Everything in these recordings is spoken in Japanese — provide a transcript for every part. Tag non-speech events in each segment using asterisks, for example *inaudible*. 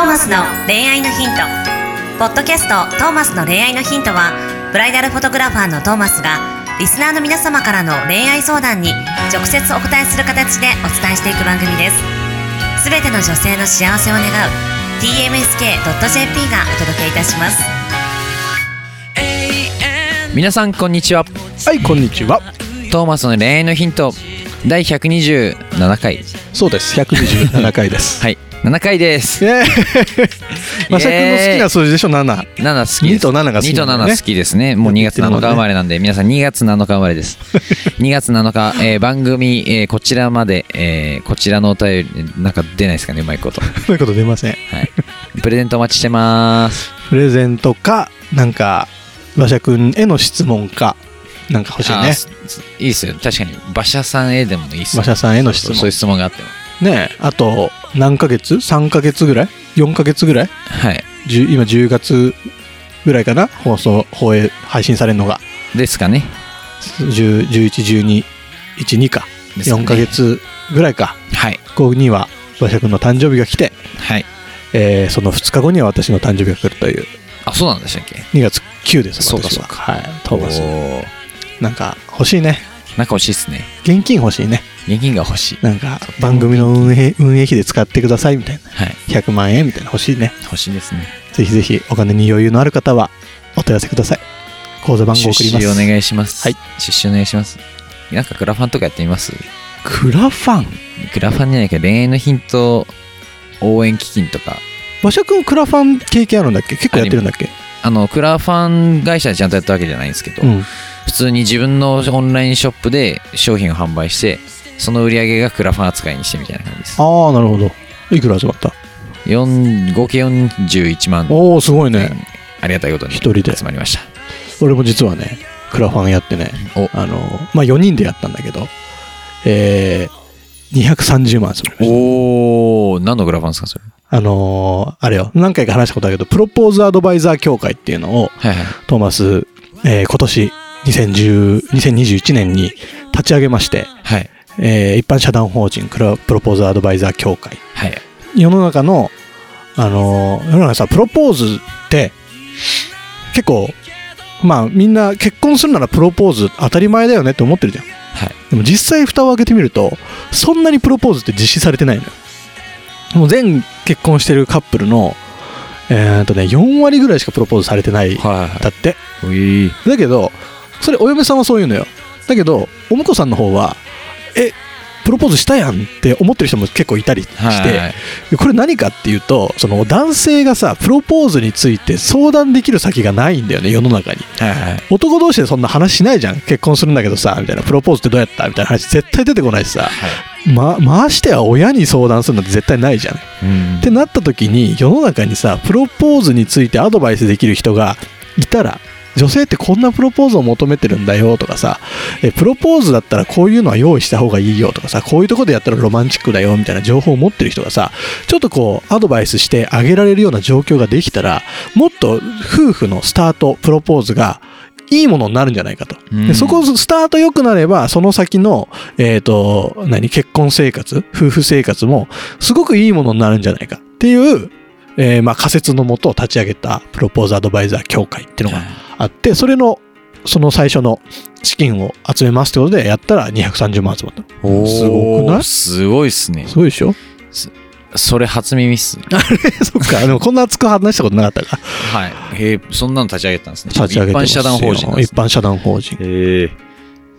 ーマスの恋愛のヒント」ポッドキャスト「トーマスの恋愛のヒントは」ブライダルフォトグラファーのトーマスがリスナーの皆様からの恋愛相談に直接お答えする形でお伝えしていく番組です。すべての女性の幸せを願う tmsk.jp がお届けいたします。皆さんこんにちは。はいこんにちは。トーマスの恋愛のヒント第127回。そうです。127回です。*laughs* はい7回です。イエーイ。マシャ君の好きな数字でしょ？7 7好きです。2と7が好き2となんだよね。7好きですね。もう2月7日生まれなんで皆さん2月7日生まれです。*laughs* 2月7日、えー番組、えーこちらまで、えーこちらのお便りなんか出ないですかねうまいこと。そういうこと出ません。はい。プレゼントお待ちしてます。プレゼントかなんか馬車君への質問かなんか欲しいね。いいですよ。確かに馬車さんへでもいいっすよ。馬車さんへの質問。そういう質問があっても。ねえあと何ヶ月 ?3 ヶ月ぐらい ?4 ヶ月ぐらい？はい。10今10月ぐらいかな？放送放映配信されるのが。ですかね。111212か。ですかね。4ヶ月ぐらいか。はい。後には馬車君の誕生日が来て、はい。えーその2日後には私の誕生日が来るという。あそうなんでしたっけ？2月9ですそうか私はそうか。はい。トーマス。おー。なんか欲しいね。なんか欲しいっすね。現金欲しいね現金が欲しい。なんか番組の運営運営費で使ってくださいみたいな。はい。100万円みたいな欲しいね。欲しいですね。ぜひぜひお金に余裕のある方はお問い合わせください。口座番号出送ります。資お願いします。はい。出資お願いします。なんかクラファンとかやってみます？クラファン？クラファンじゃないけど恋愛のヒント応援基金とか。馬車君クラファン経験あるんだっけ？結構やってるんだっけ？あのクラファン会社でちゃんとやったわけじゃないんですけど、うん。普通に自分のオンラインショップで商品を販売してその売り上げがクラファン扱いにしてみたいな感じです。ああなるほど。いくら集まった？4合計41万。おおすごいね。ありがたいことに一人で。集まりました。俺も実はねクラファンやってねお。あのまあ4人でやったんだけどえー、230万集まりました。おお何のクラファンですかそれ？あのーあれよ。何回か話したことあるけどプロポーズアドバイザー協会っていうのをはいはい。トーマス、えー今年2010 2021年に立ち上げまして、はいえー一般社団法人クラプロポーズアドバイザー協会。はい。世の中のあのー世の中さプロポーズって結構まあみんな結婚するならプロポーズ当たり前だよねって思ってるじゃん。はい。でも実際蓋を開けてみるとそんなにプロポーズって実施されてないのよ。もう全結婚してるカップルのえー、とね4割ぐらいしかプロポーズされてないはいはいだって。だけどそれお嫁さんはそう言うのよ。だけどお婿さんの方はえプロポーズしたやんって思ってる人も結構いたりして、はいこれ何かっていうとその男性がさプロポーズについて相談できる先がないんだよね世の中に。はいはい。男同士でそんな話しないじゃん。結婚するんだけどさみたいなプロポーズってどうやった？みたいな話絶対出てこないしさ、ま、ましては親に相談するなんて絶対ないじゃん。うん。ってなった時に世の中にさプロポーズについてアドバイスできる人がいたら女性ってこんなプロポーズを求めてるんだよとかさえプロポーズだったらこういうのは用意した方がいいよとかさこういうとこでやったらロマンチックだよみたいな情報を持ってる人がさちょっとこうアドバイスしてあげられるような状況ができたらもっと夫婦のスタートプロポーズがいいものになるんじゃないかと。うんでそこスタート良くなればその先の、えっと何結婚生活夫婦生活もすごくいいものになるんじゃないかっていう、えーまあ、仮説のもと立ち上げたプロポーズアドバイザー協会っていうのがあってそれのその最初の資金を集めますってことでやったら230万集まった。すごくない？すごいっすね。すごいでしょ？それ初耳っす *laughs* そっか。でもこんな熱く話したことなかったか。らはい。へえそんなの立ち上げたんですね。立ち上げ一般社団法人ね。一般社団法人。へえ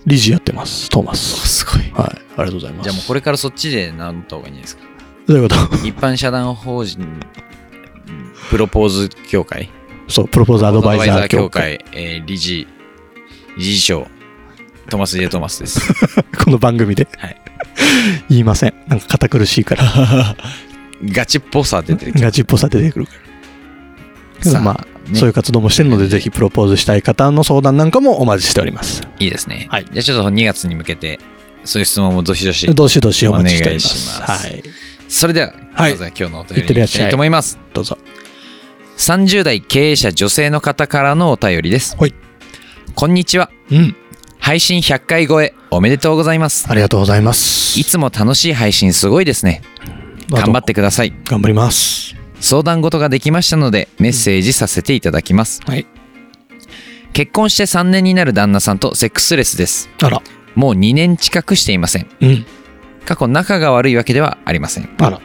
理事やってます。トーマス。すごい。はい。ありがとうございます。じゃあもうこれからそっちでなった方がいいんですか。どういうこと？一般社団法人プロポーズ協会？そうプロポーズアドバイザー協会。協会、えー理事。理事長。トマス・ジェ・トマスです。*laughs* この番組で、はい。言いません。なんか堅苦しいから。*laughs* ガチっぽさ出てる。ガチっぽさ出てくるから。まあ、ね。そういう活動もしてるのでぜひプロポーズしたい方の相談なんかもお待ちしております。いいですね、はい。じゃあちょっと2月に向けてそういう質問もどしどしどしどしお待ちしております。お願いします。はいそれでは、はい。まずは今日のお便りにいきたいと思います。どうぞ。30代経営者女性の方からのお便りです。はい。こんにちは。うん。配信100回超えおめでとうございます。ありがとうございます。いつも楽しい配信すごいですね。頑張ってください。頑張ります。相談事ができましたのでメッセージさせていただきます、はい。結婚して3年になる旦那さんとセックスレスです。あら。もう2年近くしていません。うん。過去仲が悪いわけではありませんあら。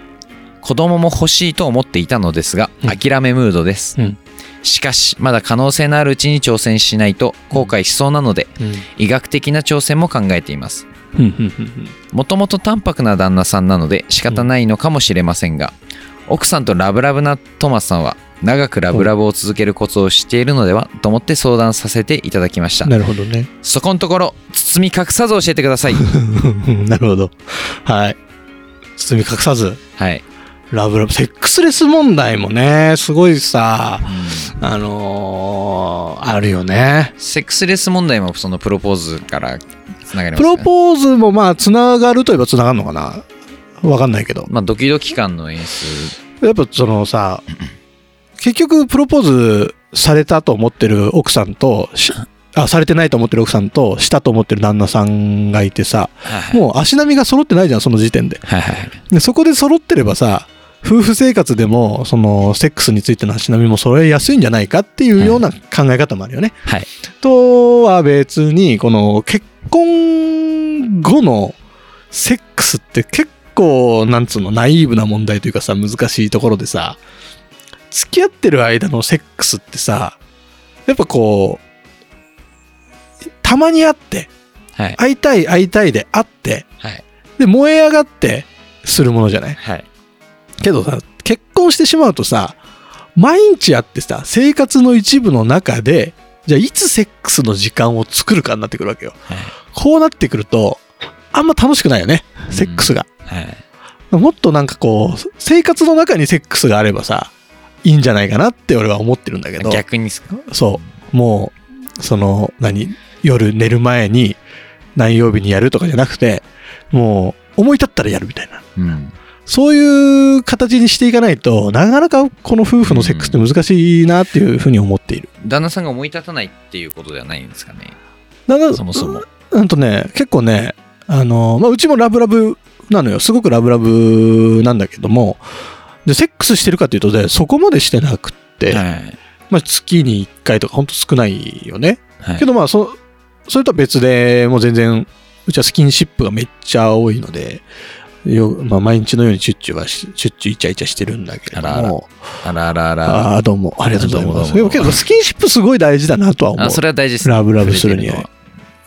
子供も欲しいと思っていたのですがうん諦めムードです、うんしかしまだ可能性のあるうちに挑戦しないと後悔しそうなのでうん。医学的な挑戦も考えていますうん。うん。うん。もともと淡白な旦那さんなので仕方ないのかもしれませんが、奥さんとラブラブなトマスさんは長くラブラブを続けるコツを知っているのではと思って相談させていただきましたなるほどね。そこのところ包み隠さず教えてください *laughs* なるほど。はい。包み隠さず、はい、ラブラブ、セックスレス問題もね、すごいさ、あのーあるよね。セックスレス問題もそのプロポーズからつながりますプか、ロポーズもまあ、つながるといえばつながるのかな？わかんないけど。まあドキドキ感の演出やっぱそのさ、*laughs* 結局プロポーズされたと思ってる奥さんと、しあ、されてないと思ってる奥さんと、したと思ってる旦那さんがいてさ、はいはいもう足並みが揃ってないじゃん、その時点で。はいはいでそこで揃ってればさ、夫婦生活でも、その、セックスについての足並みも揃えやすいんじゃないかっていうような考え方もあるよね。はいとは別に、この、結婚後のセックスって結構、なんつうの、ナイーブな問題というかさ、難しいところでさ、付き合ってる間のセックスってさ、やっぱこう、たまに会って、はい。会いたい会いたいで会って、はい。で、燃え上がってするものじゃない？はい。けどさ、結婚してしまうとさ、毎日会ってさ、生活の一部の中で、じゃあいつセックスの時間を作るかになってくるわけよ。はい。こうなってくると、あんま楽しくないよね、セックスが。はい。もっとなんかこう、生活の中にセックスがあればさ、いいんじゃないかなって俺は思ってるんだけど、逆にですか？そう、もう、その、何、夜寝る前に何曜日にやるとかじゃなくて、もう思い立ったらやるみたいな。うん。そういう形にしていかないとなかなかこの夫婦のセックスって難しいなっていうふうに思っている。旦那さんが思い立たないっていうことではないんですかね？だからそもそも。うんとね、結構ね、あの、まあ、うちもラブラブなのよ。すごくラブラブなんだけども、で、セックスしてるかっていうとね、そこまでしてなくって、はいまあ、月に1回とかほんと少ないよね。はいけどまあ、そ、それとは別でもう全然、うちはスキンシップがめっちゃ多いので、よまあ、毎日のようにチュッチュはし、チュッチュイチャイチャしてるんだけれども、あらあらあらああ、どうも。ありがとうございます。でもけど、スキンシップすごい大事だなとは思う。あそれは大事ですねラブラブするには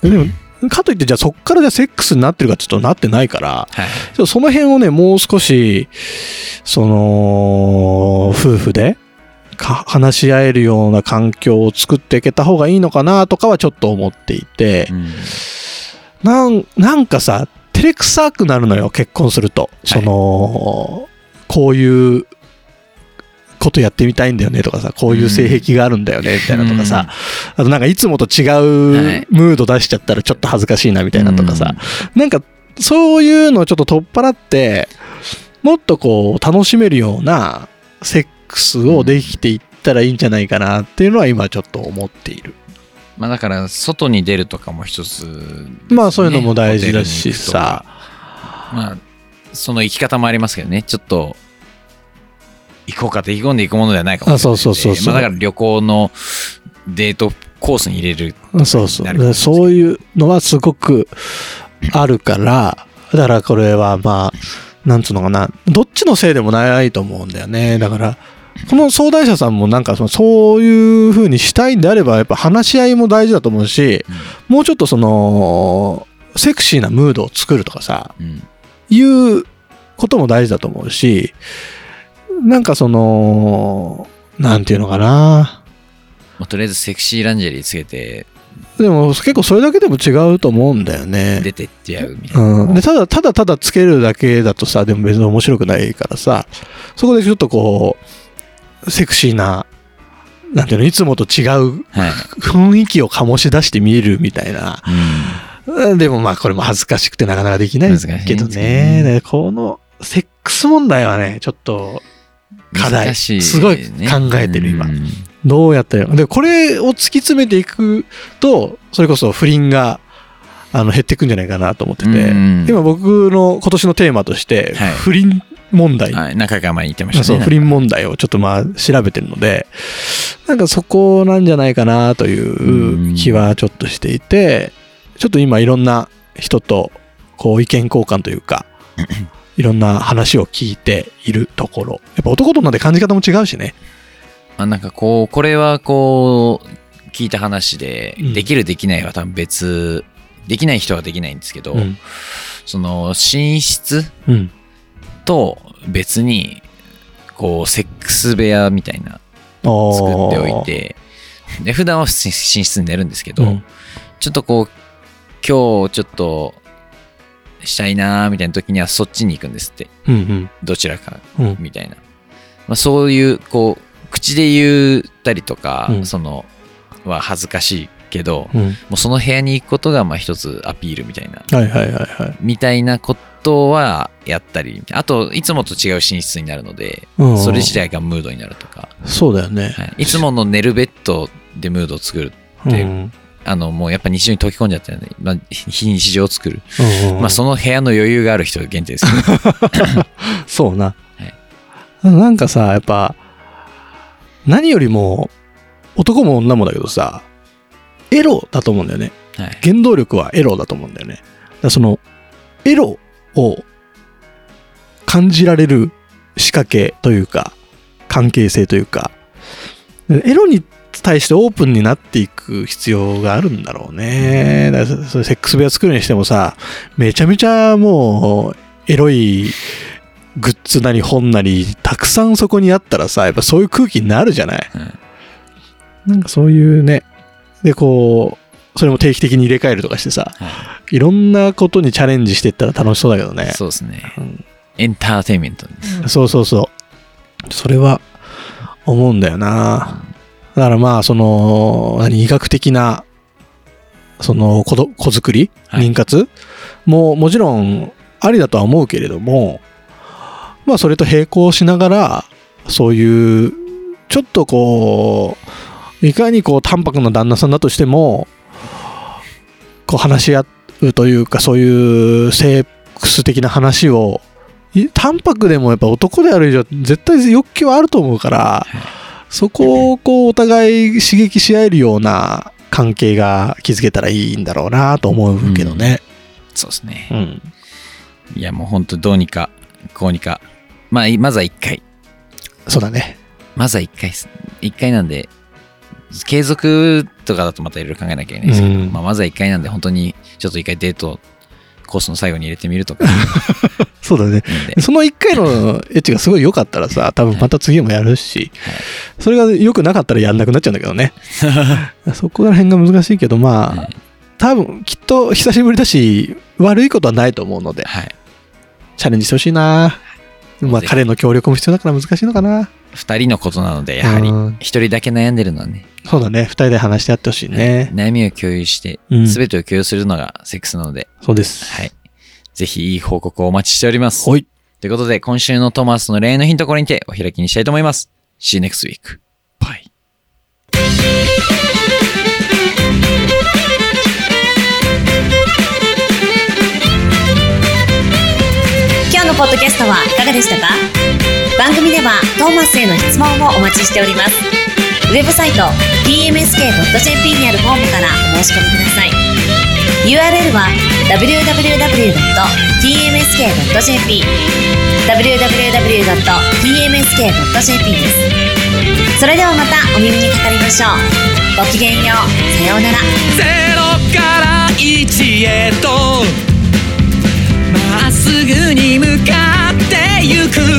でも、かといって、じゃあそっからじゃあセックスになってるかって言うとなってないから、ははいその辺をね、もう少し、その、夫婦で、か話し合えるような環境を作っていけた方がいいのかなとかはちょっと思っていて、うん。なんなんかさ、照れくさくなるのよ、結婚すると。その、こういうことやってみたいんだよねとかさ、こういう性癖があるんだよねみたいなとかさ、あとなんかいつもと違はういムード出しちゃったらちょっと恥ずかしいなみたいなとかさ、なんかそういうのをちょっと取っ払って、もっとこう楽しめるようなセックスをできていったらいいんじゃないかなっていうのは今ちょっと思っている。まあだから外に出るとかも一つね、まあそういうのも大事だしさ、まあその生き方もありますけどね。ちょっと行こうかって意気込んでいくものではないかもしれないそうそうそうそう。まあ、だから旅行のデートコースに入れる。そうそう。そういうのはすごくあるから、だからこれはまあ、なんつうのかな、どっちのせいでもないと思うんだよね。だから、この相談者さんもなんかそのそういう風にしたいんであれば、やっぱ話し合いも大事だと思うし、もうちょっとその、セクシーなムードを作るとかさ、うん。いうことも大事だと思うし、なんかその、なんていうのかな。まあ、とりあえずセクシーランジェリーつけてでも結構それだけでも違うと思うんだよね。出てってやうみたいな、うん、でただただただつけるだけだとさでも別に面白くないからさそこでちょっとこうセクシーななんていうのいつもと違うはい、雰囲気を醸し出して見えるみたいな。うん。うんでもまあこれも恥ずかしくてなかなかできないけどね。ね。でこのセックス問題はねちょっと課題。難しいすごいね考えてる今。うん。どうやってでこれを突き詰めていくとそれこそ不倫があの減っていくんじゃないかなと思ってて、うん。今僕の今年のテーマとして、はい。不倫問題、はい、何回か前に言ってましたね。不倫問題をちょっとまあ調べてるのでなんかそこなんじゃないかなという気はちょっとしていてちょっと今いろんな人とこう意見交換というかいろんな話を聞いているところ。やっぱ男と女で感じ方も違うしね。あなんかこう、これはこう、聞いた話で、うんできるできないは多分別、できない人はできないんですけど、うん。その寝室うん。と別に、こう、セックス部屋みたいな作っておいて、で、普段は普通に寝室に寝るんですけど、うん。ちょっとこう、今日ちょっと、したいなーみたいな時にはそっちに行くんですって。うんうん。どちらかうん。みたいな。まあ、そういう、こう、口で言ったりとか、うん。その、は恥ずかしいけど、うん。もうその部屋に行くことが、まあ一つアピールみたいな、はいはいはいはい。みたいなことはやったり、あと、いつもと違う寝室になるので、うんそれ自体がムードになるとか、そうだよね、はい、いつもの寝るベッドでムードを作る。でうんあの、もうやっぱ日常に溶け込んじゃってるので、まあ、非日常を作る。うんうんまあ、その部屋の余裕がある人限定です。けど、そうな、い。なんかさやっぱ何よりも男も女もだけどさエロだと思うんだよね。はい。原動力はエロだと思うんだよね。だそのエロを感じられる仕掛けというか関係性というか。エロに対してオープンになっていく必要があるんだろうねだからそれセックス部屋作るにしてもさめちゃめちゃもうエロいグッズなり本なりたくさんそこにあったらさやっぱそういう空気になるじゃない？うんなんかそういうねでこうそれも定期的に入れ替えるとかしてさはいろんなことにチャレンジしていったら楽しそうだけどねい。そうですね。うんエンターテインメントです。そうそうそう。それは思うんだよな。だからまあ、その、何、医学的な、その子ど、子作りはい。妊活ももちろんありだとは思うけれども、まあ、それと並行しながら、そういう、ちょっとこう、いかにこう、淡白な旦那さんだとしても、こう話し合うというか、そういうセックス的な話を、い淡白でもやっぱ男である以上、絶対欲求はあると思うから、そこをこう、お互い刺激し合えるような関係が築けたらいいんだろうなと思うけどね。そうですね。うん。いや、もう本当どうにか、こうにか。まあ、いまずは1回。そうだね。まずは1回です。1回なんで、継続とかだとまたいろいろ考えなきゃいけないですけど、うんまあ、まずは1回なんで、本当にちょっと1回デートコースの最後に入れてみるとか。*laughs* そうだね。その1回のエッチがすごい良かったらさ、多分また次もやるし、はいそれが良くなかったらやんなくなっちゃうんだけどね。*laughs* そこら辺が難しいけど、まあ、はい多分きっと久しぶりだし、悪いことはないと思うので、はい。チャレンジしてほしいな。まあ彼の協力も必要だから難しいのかな。2人のことなので、やはり、うん1人だけ悩んでるのはね、そうだね。二人で話してやってほしいね。悩みを共有して、うんすべてを共有するのがセックスなので、そうです。はい。ぜひいい報告をお待ちしております。ほい。ということで、今週のトーマスの恋愛のヒントこれにてお開きにしたいと思います。See you next week. Bye. 今日のポッドキャストはいかがでしたか？番組ではトーマスへの質問もお待ちしておりますウェブサイト tmsk.jp にあるフォームからお申し込みください。URL は www.tmsk.jp www.tmsk.jp です。それではまたお耳にかかりましょう。ごきげんよう。さようなら。ゼロから一へとまっすぐに向かってゆく。